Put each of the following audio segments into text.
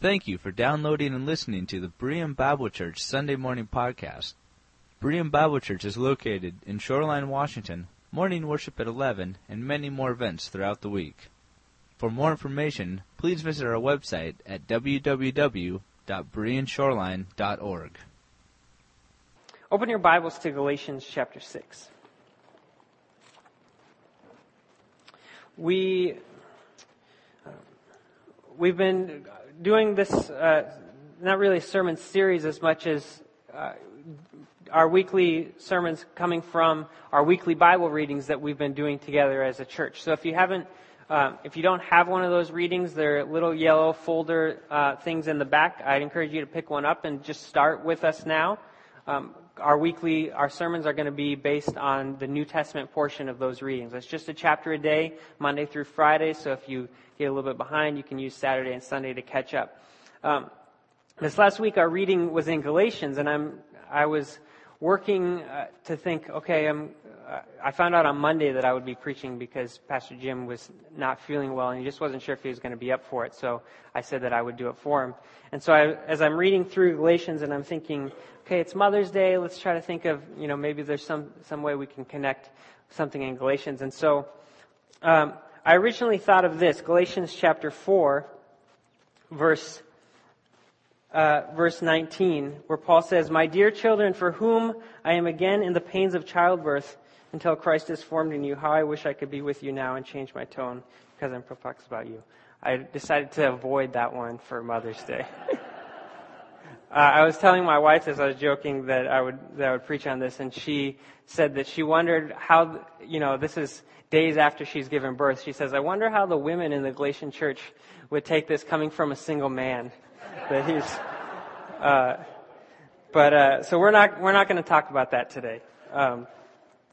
Thank you for downloading and listening to the Berean Bible Church Sunday Morning Podcast. Berean Bible Church is located in Shoreline, Washington, morning worship at 11, and many more events throughout the week. For more information, please visit our website at www.bereanshoreline.org. Open your Bibles to Galatians chapter 6. We, uh, we've been doing this, uh, not really sermon series as much as uh, our weekly sermons coming from our weekly Bible readings that we've been doing together as a church. So if you haven't, uh, if you don't have one of those readings, there are little yellow folder uh, things in the back. I'd encourage you to pick one up and just start with us now. Um, our weekly, our sermons are going to be based on the New Testament portion of those readings. It's just a chapter a day, Monday through Friday. So if you get a little bit behind, you can use Saturday and Sunday to catch up. Um, this last week, our reading was in Galatians, and I'm I was working uh, to think. Okay, I'm. I found out on Monday that I would be preaching because Pastor Jim was not feeling well, and he just wasn't sure if he was going to be up for it. So I said that I would do it for him. And so I, as I'm reading through Galatians, and I'm thinking, okay, it's Mother's Day. Let's try to think of, you know, maybe there's some some way we can connect something in Galatians. And so. Um, I originally thought of this, Galatians chapter 4, verse, uh, verse 19, where Paul says, My dear children, for whom I am again in the pains of childbirth until Christ is formed in you, how I wish I could be with you now and change my tone because I'm perplexed about you. I decided to avoid that one for Mother's Day. uh, I was telling my wife as I was joking that I would that I would preach on this, and she said that she wondered how you know this is days after she's given birth, she says, I wonder how the women in the Galatian church would take this coming from a single man. that he's, uh, but, uh, so we're not, we're not going to talk about that today. Um,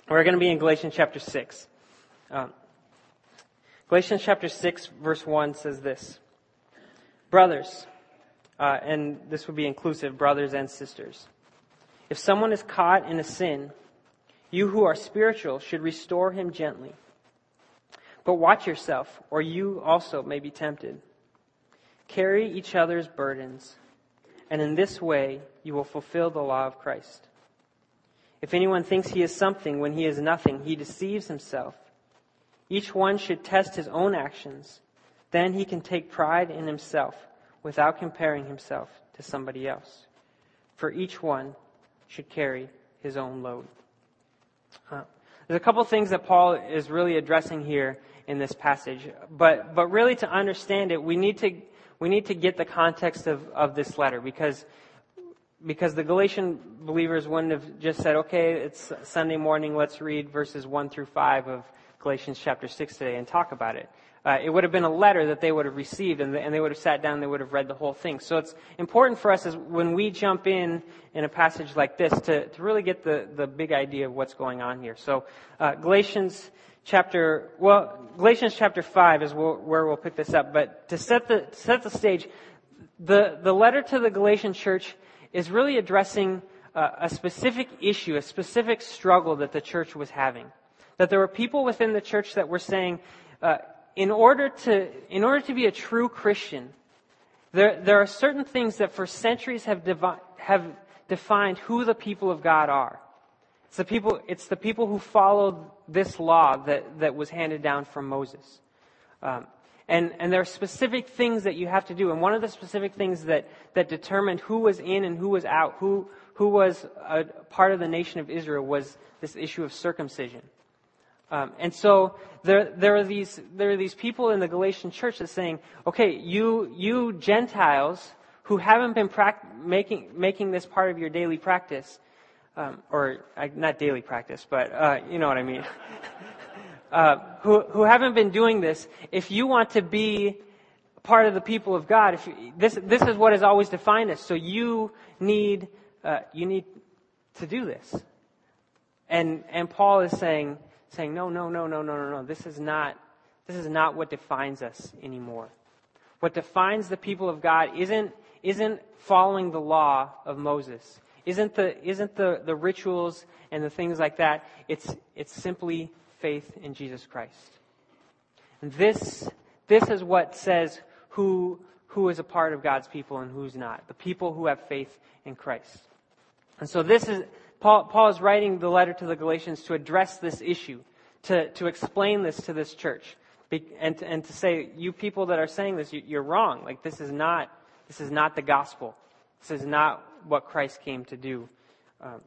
we're going to be in Galatians chapter 6. Um, Galatians chapter 6 verse 1 says this. Brothers, uh, and this would be inclusive, brothers and sisters. If someone is caught in a sin, you who are spiritual should restore him gently. But watch yourself, or you also may be tempted. Carry each other's burdens, and in this way you will fulfill the law of Christ. If anyone thinks he is something when he is nothing, he deceives himself. Each one should test his own actions. Then he can take pride in himself without comparing himself to somebody else. For each one should carry his own load. Uh, there's a couple things that Paul is really addressing here in this passage. But, but really to understand it, we need to, we need to get the context of, of this letter because, because the Galatian believers wouldn't have just said, okay, it's Sunday morning, let's read verses 1 through 5 of Galatians chapter 6 today and talk about it. Uh, it would have been a letter that they would have received and, and they would have sat down and they would have read the whole thing. So it's important for us as when we jump in in a passage like this to, to really get the, the big idea of what's going on here. So uh, Galatians chapter, well, Galatians chapter 5 is where we'll pick this up, but to set the, set the stage, the, the letter to the Galatian church is really addressing uh, a specific issue, a specific struggle that the church was having. That there were people within the church that were saying, uh, in order to, in order to be a true Christian, there, there are certain things that for centuries have, devi- have defined who the people of God are. It's the people, it's the people who followed this law that, that was handed down from Moses. Um, and, and there are specific things that you have to do. And one of the specific things that, that determined who was in and who was out, who, who was a part of the nation of Israel, was this issue of circumcision. Um, and so there, there, are these, there are these people in the Galatian church that saying, okay, you, you Gentiles who haven't been making, making this part of your daily practice, um, or uh, not daily practice, but uh, you know what I mean, uh, who, who haven't been doing this, if you want to be part of the people of God, if you, this, this is what has always defined us. So you need, uh, you need to do this. And, and Paul is saying, saying, no, no, no, no, no, no, no. This is not, this is not what defines us anymore. What defines the people of God isn't, isn't following the law of Moses isn't the, isn't the, the rituals and the things like that. It's, it's simply faith in Jesus Christ. And this, this is what says who, who is a part of God's people and who's not. The people who have faith in Christ. And so this is, Paul, Paul is writing the letter to the Galatians to address this issue, to, to explain this to this church. And, and to say, you people that are saying this, you're wrong. Like, this is not, this is not the gospel. This is not what Christ came to do. Um,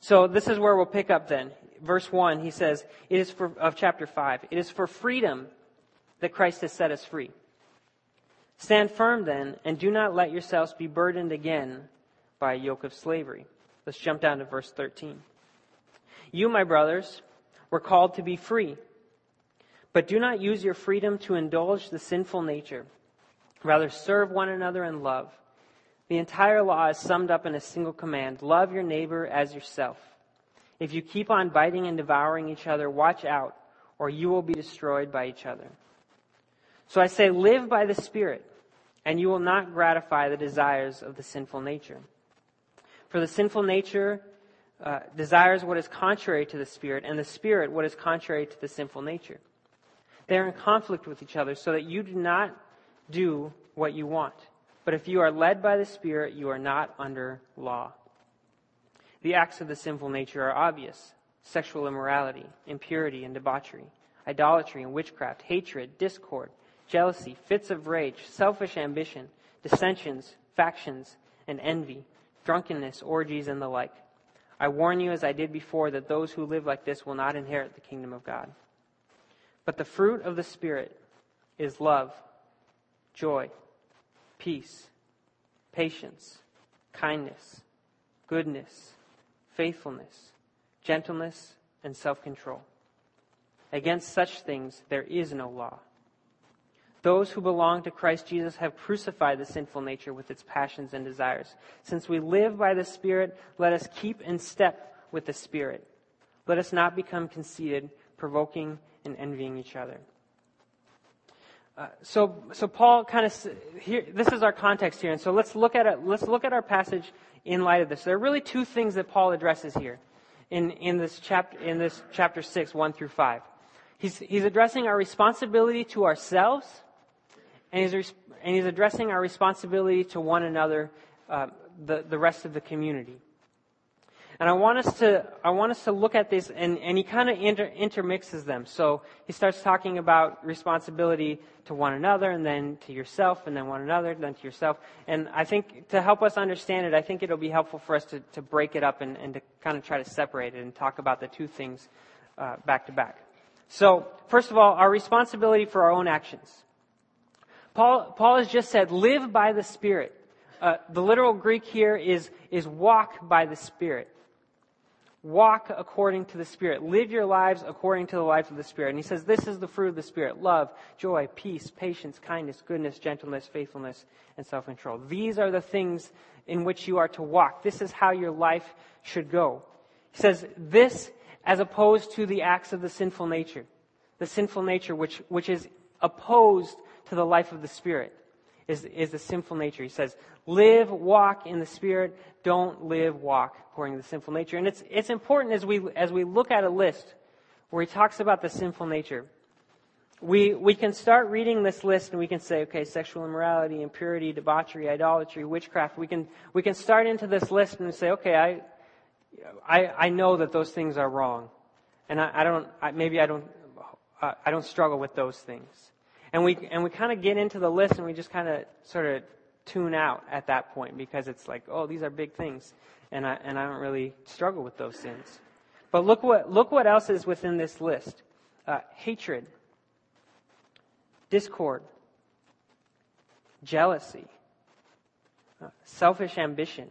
so this is where we'll pick up then. Verse 1, he says, it is for, of chapter 5, it is for freedom that Christ has set us free. Stand firm then, and do not let yourselves be burdened again by a yoke of slavery. Let's jump down to verse 13. You, my brothers, were called to be free. But do not use your freedom to indulge the sinful nature. Rather, serve one another in love. The entire law is summed up in a single command love your neighbor as yourself. If you keep on biting and devouring each other, watch out, or you will be destroyed by each other. So I say, live by the Spirit, and you will not gratify the desires of the sinful nature. For the sinful nature uh, desires what is contrary to the Spirit, and the Spirit what is contrary to the sinful nature. They are in conflict with each other, so that you do not do what you want. But if you are led by the Spirit, you are not under law. The acts of the sinful nature are obvious sexual immorality, impurity and debauchery, idolatry and witchcraft, hatred, discord, jealousy, fits of rage, selfish ambition, dissensions, factions, and envy, drunkenness, orgies, and the like. I warn you, as I did before, that those who live like this will not inherit the kingdom of God. But the fruit of the Spirit is love, joy, peace, patience, kindness, goodness, faithfulness, gentleness, and self control. Against such things there is no law. Those who belong to Christ Jesus have crucified the sinful nature with its passions and desires. Since we live by the Spirit, let us keep in step with the Spirit. Let us not become conceited, provoking and envying each other. Uh, so, so Paul kind of here. This is our context here, and so let's look at it. Let's look at our passage in light of this. There are really two things that Paul addresses here in in this chapter in this chapter six, one through five. He's he's addressing our responsibility to ourselves, and he's and he's addressing our responsibility to one another, uh, the the rest of the community. And I want us to, I want us to look at this, and, and he kind of inter, intermixes them. So he starts talking about responsibility to one another, and then to yourself, and then one another, and then to yourself. And I think to help us understand it, I think it'll be helpful for us to, to break it up and, and to kind of try to separate it and talk about the two things uh, back to back. So, first of all, our responsibility for our own actions. Paul, Paul has just said, live by the Spirit. Uh, the literal Greek here is, is walk by the Spirit. Walk according to the Spirit. Live your lives according to the life of the Spirit. And he says this is the fruit of the Spirit love, joy, peace, patience, kindness, goodness, gentleness, faithfulness, and self control. These are the things in which you are to walk. This is how your life should go. He says this as opposed to the acts of the sinful nature. The sinful nature which, which is opposed to the life of the Spirit is, is the sinful nature. He says, live, walk in the Spirit. Don't live, walk according to the sinful nature. And it's, it's important as we, as we look at a list where he talks about the sinful nature. We, we can start reading this list and we can say, okay, sexual immorality, impurity, debauchery, idolatry, witchcraft. We can, we can start into this list and say, okay, I, I, I know that those things are wrong. And I, I don't, I, maybe I don't, I don't struggle with those things. And we, and we kind of get into the list and we just kind of sort of tune out at that point because it's like, oh, these are big things. And I, and I don't really struggle with those sins. But look what, look what else is within this list. Uh, hatred, discord, jealousy, uh, selfish ambition,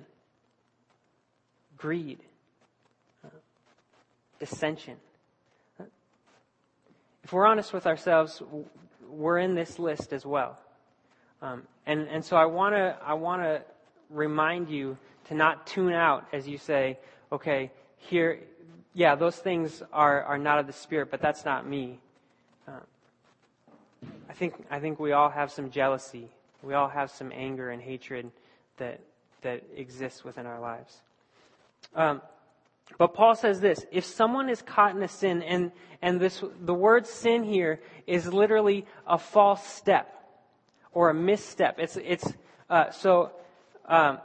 greed, uh, dissension. Uh, if we're honest with ourselves, we're in this list as well. Um, and, and so I want to I want to remind you to not tune out as you say, okay, here, yeah, those things are, are not of the Spirit, but that's not me. Uh, I think I think we all have some jealousy. We all have some anger and hatred that that exists within our lives. Um, but Paul says this, if someone is caught in a sin, and, and this, the word sin here is literally a false step, or a misstep. It's, it's, uh, so, um,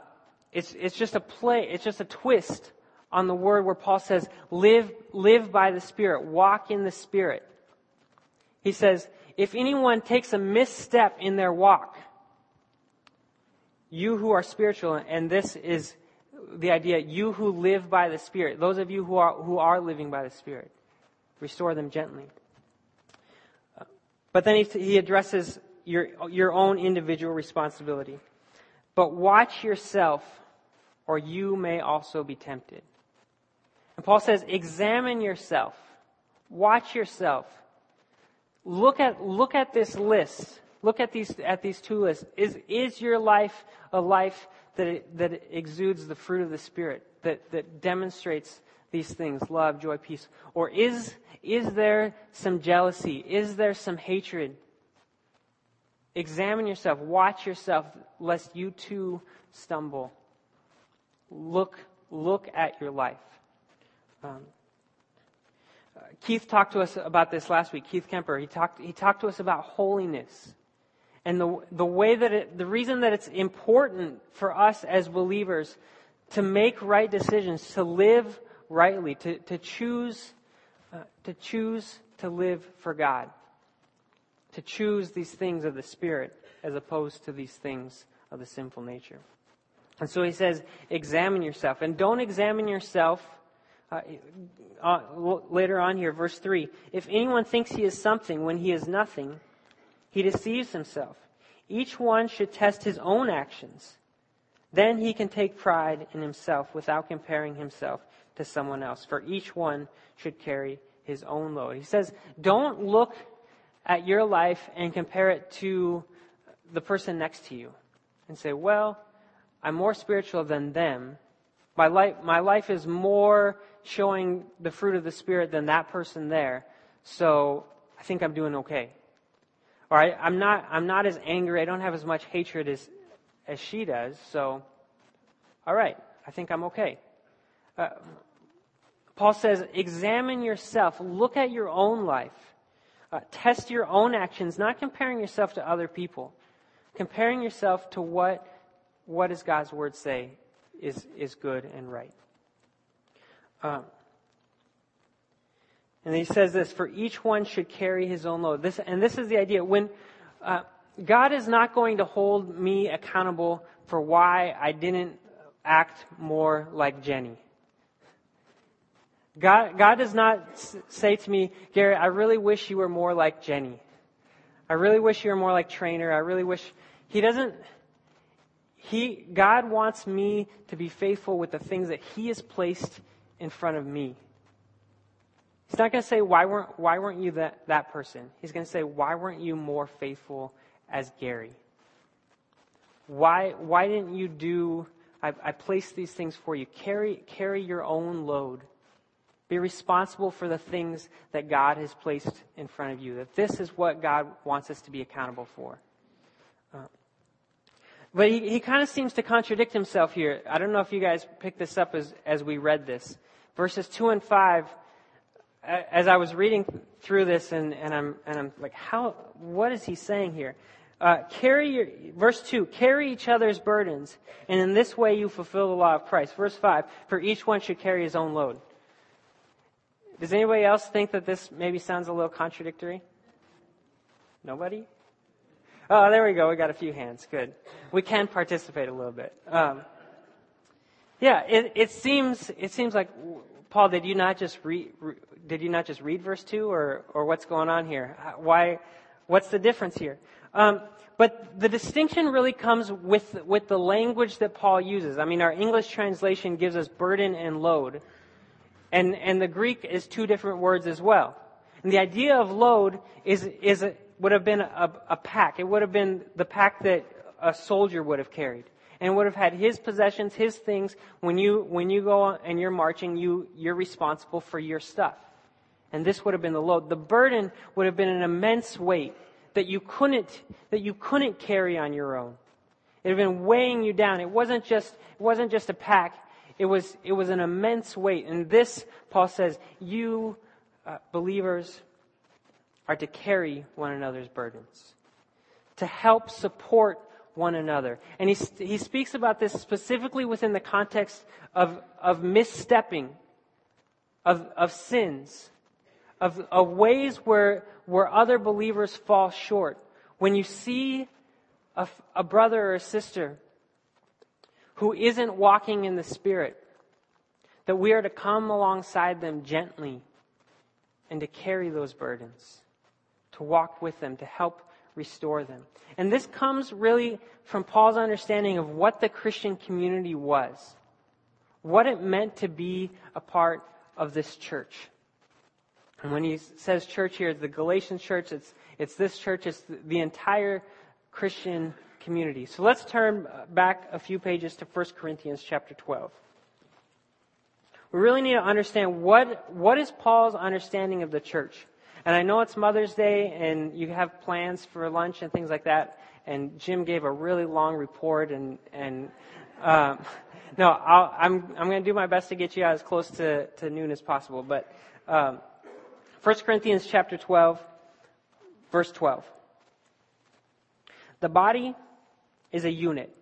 it's, it's just a play, it's just a twist on the word where Paul says, live, live by the Spirit, walk in the Spirit. He says, if anyone takes a misstep in their walk, you who are spiritual, and this is the idea, you who live by the Spirit, those of you who are, who are living by the Spirit, restore them gently. But then he, he addresses your, your own individual responsibility. But watch yourself, or you may also be tempted. And Paul says, examine yourself. Watch yourself. Look at, look at this list. Look at these, at these two lists. Is, is your life a life that, that exudes the fruit of the Spirit, that, that demonstrates these things, love, joy, peace? Or is, is there some jealousy? Is there some hatred? Examine yourself, watch yourself, lest you too stumble. Look, look at your life. Um, Keith talked to us about this last week. Keith Kemper. He talked. He talked to us about holiness, and the the way that it, the reason that it's important for us as believers to make right decisions, to live rightly, to to choose uh, to choose to live for God, to choose these things of the Spirit as opposed to these things of the sinful nature. And so he says, examine yourself, and don't examine yourself uh, uh, later on here, verse 3 If anyone thinks he is something when he is nothing, he deceives himself. Each one should test his own actions. Then he can take pride in himself without comparing himself to someone else. For each one should carry his own load. He says, don't look at your life and compare it to the person next to you and say, well, I'm more spiritual than them. My life, my life is more showing the fruit of the Spirit than that person there. So I think I'm doing okay. Or I, I'm not, I'm not as angry. I don't have as much hatred as, as she does. So, all right. I think I'm okay. Uh, Paul says, examine yourself. Look at your own life. Uh, test your own actions, not comparing yourself to other people. Comparing yourself to what, what does God's word say is, is good and right. Um, and he says this, for each one should carry his own load. This, and this is the idea. When, uh, God is not going to hold me accountable for why I didn't act more like Jenny. God, God does not say to me, Gary, I really wish you were more like Jenny. I really wish you were more like Trainer. I really wish. He doesn't. He, God wants me to be faithful with the things that He has placed in front of me. He's not going to say, why weren't, why weren't you that, that person? He's going to say, why weren't you more faithful as Gary? Why, why didn't you do, I, I placed these things for you. Carry, carry your own load. Be responsible for the things that God has placed in front of you. That this is what God wants us to be accountable for. Uh, but he, he kind of seems to contradict himself here. I don't know if you guys picked this up as, as we read this. Verses 2 and 5, as I was reading through this and, and, I'm, and I'm like, how, what is he saying here? Uh, carry your, verse 2, carry each other's burdens, and in this way you fulfill the law of Christ. Verse 5, for each one should carry his own load. Does anybody else think that this maybe sounds a little contradictory? Nobody? Oh, there we go. We got a few hands. Good. We can participate a little bit. Um, yeah, it, it seems it seems like Paul. Did you not just read? Re, did you not just read verse two, or or what's going on here? Why? What's the difference here? Um, but the distinction really comes with with the language that Paul uses. I mean, our English translation gives us burden and load. And, and the Greek is two different words as well. And the idea of load is, is a, would have been a, a pack. It would have been the pack that a soldier would have carried. And would have had his possessions, his things. When you, when you go and you're marching, you, you're responsible for your stuff. And this would have been the load. The burden would have been an immense weight that you couldn't, that you couldn't carry on your own. It would have been weighing you down. It wasn't just, it wasn't just a pack. It was, it was an immense weight. And this, Paul says, you uh, believers are to carry one another's burdens. to help support one another. And he, he speaks about this specifically within the context of, of misstepping, of, of sins, of, of ways where, where other believers fall short. When you see a, a brother or a sister who isn't walking in the Spirit, that we are to come alongside them gently and to carry those burdens, to walk with them, to help restore them. And this comes really from Paul's understanding of what the Christian community was, what it meant to be a part of this church. And when he says church here, it's the Galatian church, it's, it's this church, it's the entire Christian community. So let's turn uh, back a few pages to 1 Corinthians chapter 12. We really need to understand what, what is Paul's understanding of the church. And I know it's Mother's Day and you have plans for lunch and things like that. And Jim gave a really long report and, and, um, no, i am I'm, I'm going to do my best to get you out as close to, to noon as possible. But, um, 1 Corinthians chapter 12, verse 12. The body is a unit.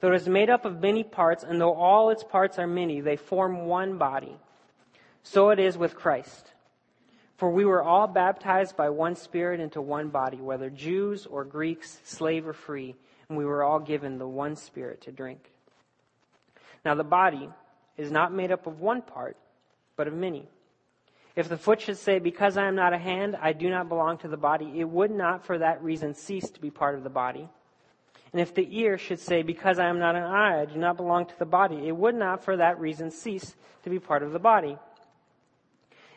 Though it is made up of many parts, and though all its parts are many, they form one body. So it is with Christ. For we were all baptized by one Spirit into one body, whether Jews or Greeks, slave or free, and we were all given the one Spirit to drink. Now the body is not made up of one part, but of many. If the foot should say, Because I am not a hand, I do not belong to the body, it would not for that reason cease to be part of the body. And if the ear should say, Because I am not an eye, I do not belong to the body, it would not for that reason cease to be part of the body.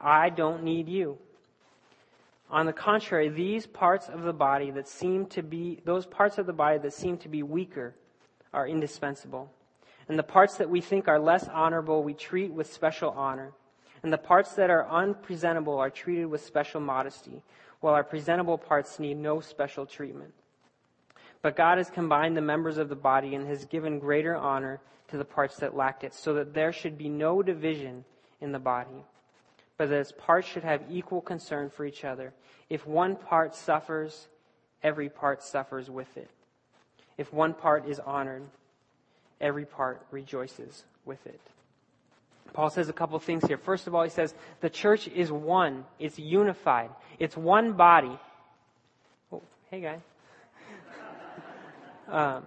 I don't need you. On the contrary, these parts of the body that seem to be, those parts of the body that seem to be weaker are indispensable. And the parts that we think are less honorable, we treat with special honor. And the parts that are unpresentable are treated with special modesty, while our presentable parts need no special treatment. But God has combined the members of the body and has given greater honor to the parts that lacked it, so that there should be no division in the body but that its parts should have equal concern for each other. If one part suffers, every part suffers with it. If one part is honored, every part rejoices with it. Paul says a couple things here. First of all, he says the church is one. It's unified. It's one body. Oh, hey, guy. um,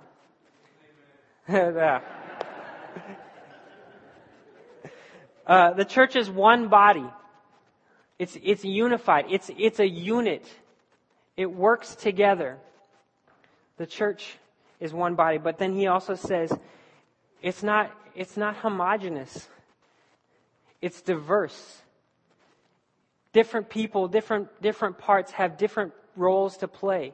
uh, the church is one body. It's, it's unified. It's, it's a unit. It works together. The church is one body. But then he also says it's not, it's not homogenous. It's diverse. Different people, different, different parts have different roles to play.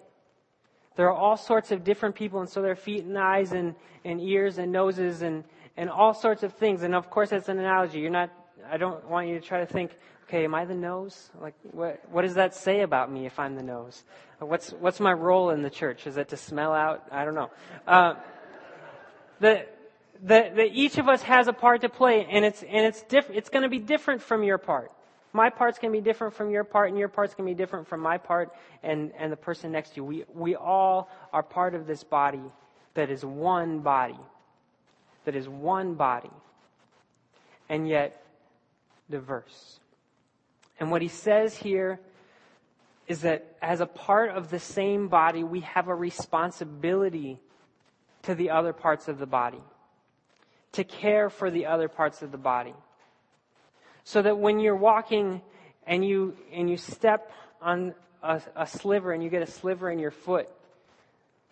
There are all sorts of different people, and so there are feet and eyes and, and ears and noses and, and all sorts of things. And of course, that's an analogy. You're not, I don't want you to try to think, okay, am I the nose? Like, what, what does that say about me if I'm the nose? What's, what's my role in the church? Is it to smell out? I don't know. Uh, the, the, the, each of us has a part to play, and it's, and it's diff, it's going to be different from your part. My part's going to be different from your part, and your part's going to be different from my part and, and the person next to you. We, we all are part of this body that is one body. That is one body. And yet diverse. And what he says here is that as a part of the same body, we have a responsibility to the other parts of the body, to care for the other parts of the body. So that when you're walking and you, and you step on a, a sliver and you get a sliver in your foot,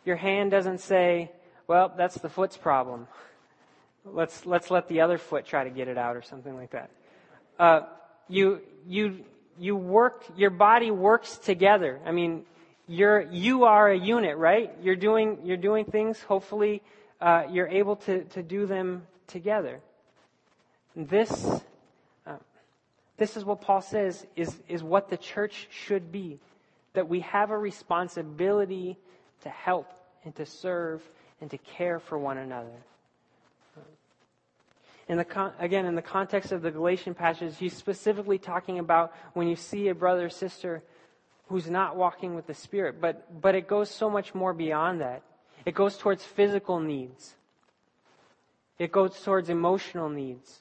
your hand doesn't say, well, that's the foot's problem. Let's, let's let the other foot try to get it out or something like that. Uh, you, you, you work, your body works together. I mean, you're, you are a unit, right? You're doing, you're doing things, hopefully, uh, you're able to, to do them together. This, uh, this is what Paul says is, is what the church should be. That we have a responsibility to help and to serve and to care for one another. In the con- again, in the context of the Galatian passage, he's specifically talking about when you see a brother or sister who's not walking with the Spirit. But, but it goes so much more beyond that. It goes towards physical needs. It goes towards emotional needs.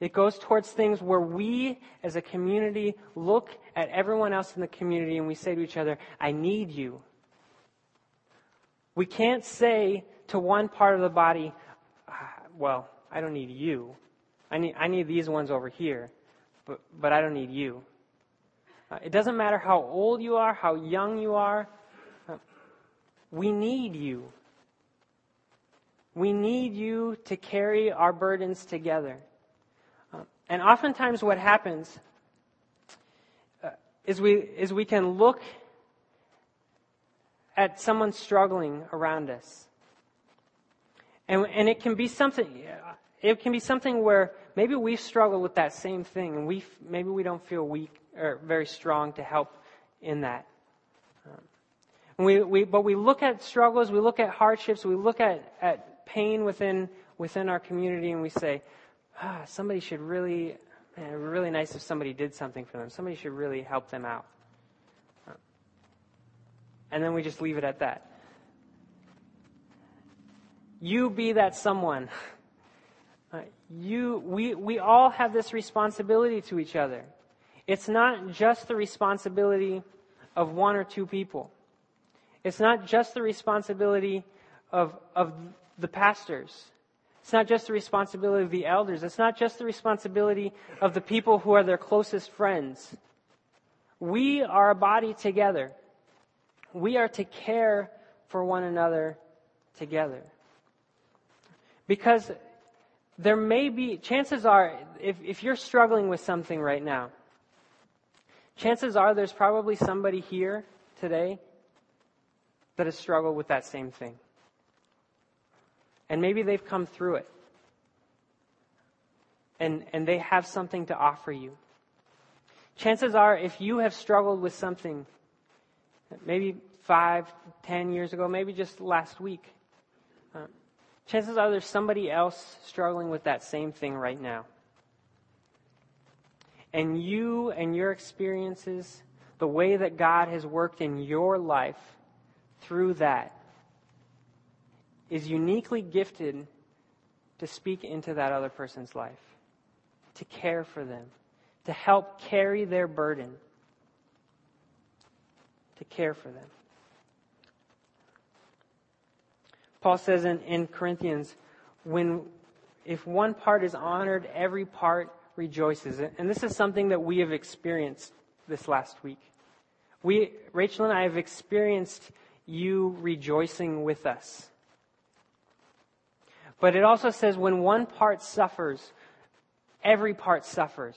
It goes towards things where we as a community look at everyone else in the community and we say to each other, I need you. We can't say to one part of the body, ah, well, I don't need you. I need, I need these ones over here, but, but I don't need you. Uh, it doesn't matter how old you are, how young you are. Uh, we need you. We need you to carry our burdens together. Uh, and oftentimes, what happens uh, is we is we can look at someone struggling around us, and and it can be something. It can be something where maybe we struggle with that same thing, and we maybe we don't feel weak or very strong to help in that. Um, we, we, but we look at struggles, we look at hardships, we look at, at pain within, within our community, and we say, ah, somebody should really, man, it would be really nice if somebody did something for them. Somebody should really help them out. Um, and then we just leave it at that. You be that someone. You, we, we all have this responsibility to each other. It's not just the responsibility of one or two people. It's not just the responsibility of, of the pastors. It's not just the responsibility of the elders. It's not just the responsibility of the people who are their closest friends. We are a body together. We are to care for one another together. Because there may be, chances are, if, if you're struggling with something right now, chances are there's probably somebody here today that has struggled with that same thing. And maybe they've come through it. And, and they have something to offer you. Chances are, if you have struggled with something, maybe five, ten years ago, maybe just last week, chances are there's somebody else struggling with that same thing right now. And you and your experiences, the way that God has worked in your life through that, is uniquely gifted to speak into that other person's life, to care for them, to help carry their burden, to care for them. Paul says in, in Corinthians, when if one part is honored, every part rejoices. And this is something that we have experienced this last week. We, Rachel and I have experienced you rejoicing with us. But it also says when one part suffers, every part suffers.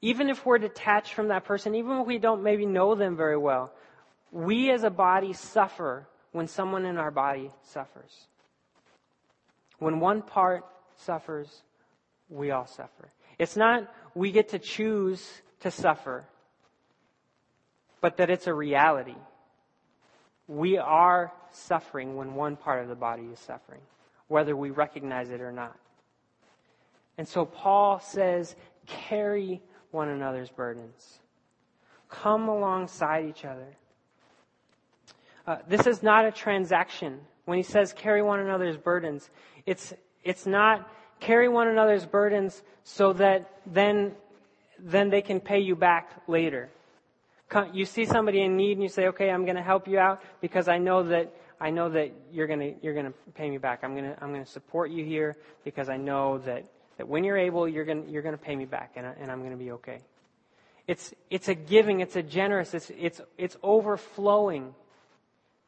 Even if we're detached from that person, even if we don't maybe know them very well, we as a body suffer when someone in our body suffers. When one part suffers, we all suffer. It's not we get to choose to suffer, but that it's a reality. We are suffering when one part of the body is suffering, whether we recognize it or not. And so Paul says, carry one another's burdens. Come alongside each other. Uh, this is not a transaction. When he says carry one another's burdens, it's, it's not carry one another's burdens so that then, then they can pay you back later. You see somebody in need and you say, okay, I'm going to help you out because I know that, I know that you're going to, you're going to pay me back. I'm going to, I'm going to support you here because I know that, that when you're able, you're going to, you're going to pay me back and, I, and I'm going to be okay. It's, it's a giving, it's a generous, it's, it's, it's overflowing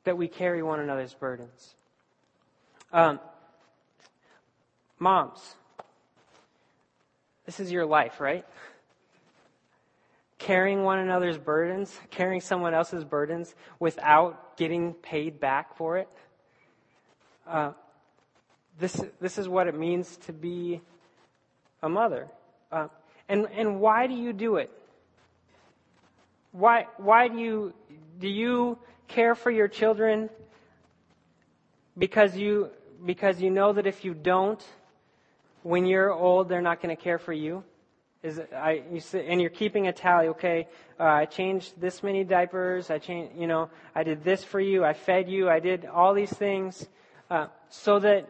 that we carry one another's burdens. Um, Moms, this is your life, right? carrying one another's burdens, carrying someone else's burdens without getting paid back for it. Uh, this, this is what it means to be a mother. Uh, and, and why do you do it? Why, why do you, do you care for your children because you, because you know that if you don't, when you're old, they're not going to care for you? Is I you say, and you're keeping a tally. Okay, uh, I changed this many diapers. I changed, you know, I did this for you. I fed you. I did all these things, uh, so that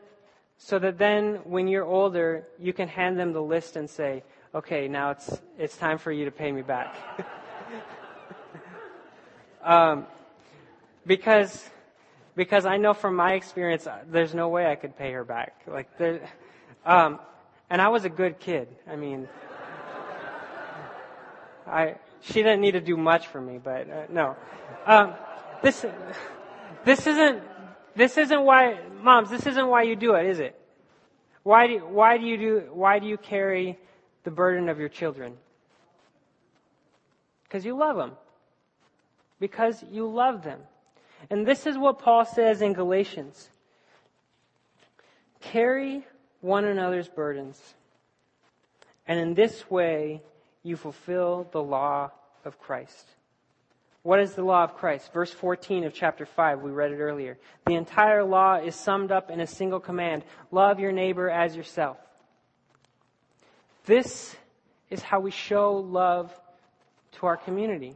so that then when you're older, you can hand them the list and say, okay, now it's it's time for you to pay me back. um, because because I know from my experience, uh, there's no way I could pay her back. Like there, um, and I was a good kid. I mean. I, she didn't need to do much for me, but uh, no. Um, this, this isn't, this isn't why, moms, this isn't why you do it, is it? Why do, why do you do, why do you carry the burden of your children? Because you love them. Because you love them. And this is what Paul says in Galatians. Carry one another's burdens. And in this way, you fulfill the law of Christ. What is the law of Christ? Verse 14 of chapter 5, we read it earlier. The entire law is summed up in a single command love your neighbor as yourself. This is how we show love to our community.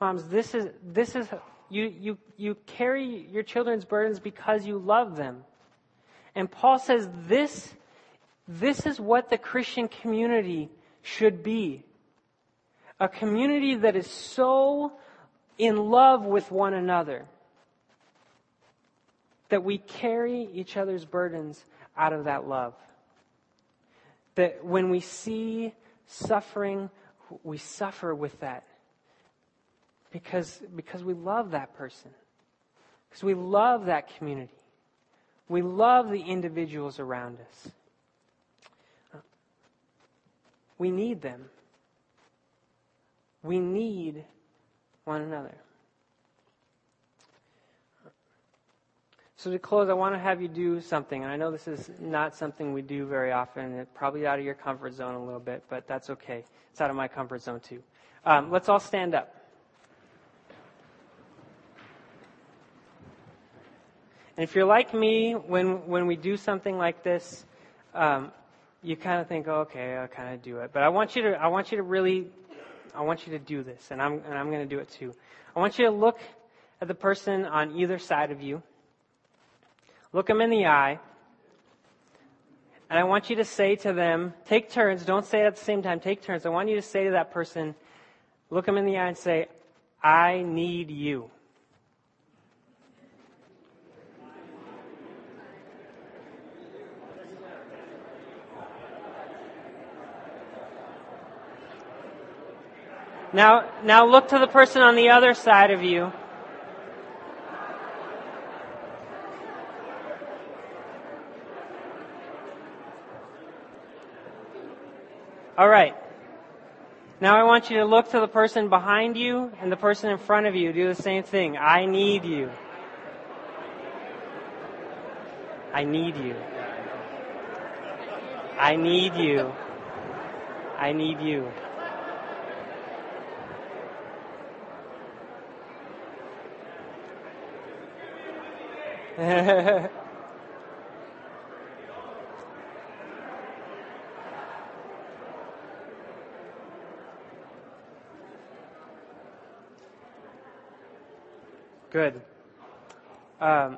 Moms, this is, this is, you, you, you carry your children's burdens because you love them. And Paul says this, this is what the Christian community should be. A community that is so in love with one another that we carry each other's burdens out of that love. That when we see suffering, we suffer with that because, because we love that person. Because we love that community. We love the individuals around us. We need them. We need one another. So to close, I want to have you do something, and I know this is not something we do very often. It's probably out of your comfort zone a little bit, but that's okay. It's out of my comfort zone too. Um, let's all stand up. And if you're like me, when when we do something like this, um, you kind of think, oh, okay, I'll kind of do it. But I want you to, I want you to really, I want you to do this, and I'm, and I'm going to do it too. I want you to look at the person on either side of you. Look them in the eye. And I want you to say to them, take turns, don't say it at the same time, take turns. I want you to say to that person, look them in the eye and say, I need you. Now, now look to the person on the other side of you. All right. Now I want you to look to the person behind you and the person in front of you. Do the same thing. I need you. I need you. I need you. I need you. Good. Um,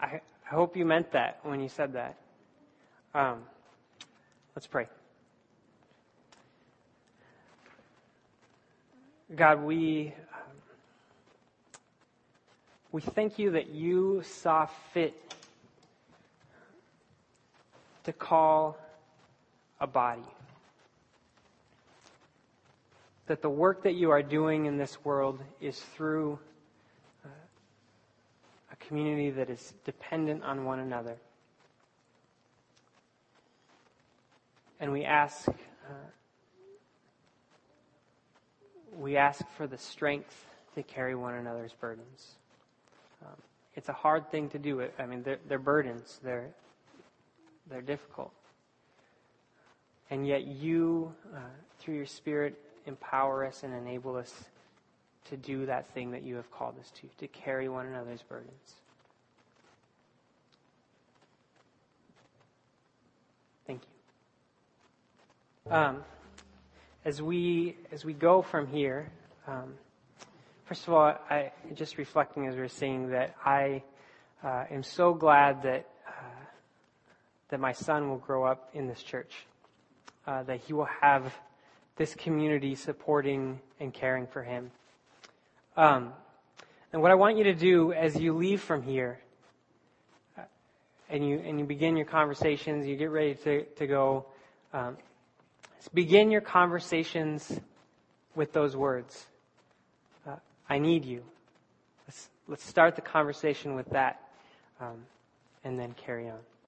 I, I hope you meant that when you said that. Um, let's pray. God, we we thank you that you saw fit to call a body. That the work that you are doing in this world is through uh, a community that is dependent on one another. And we ask uh, we ask for the strength to carry one another's burdens. It's a hard thing to do. I mean, they're, they're burdens. They're they're difficult, and yet you, uh, through your Spirit, empower us and enable us to do that thing that you have called us to, to carry one another's burdens. Thank you. Um, as we as we go from here, um, first of all, I just reflecting as we are saying that I uh, am so glad that uh, that my son will grow up in this church, uh, that he will have this community supporting and caring for him. Um, and what I want you to do as you leave from here, uh, and you and you begin your conversations, you get ready to to go. Um, begin your conversations with those words. I need you. Let's let's start the conversation with that, um, and then carry on.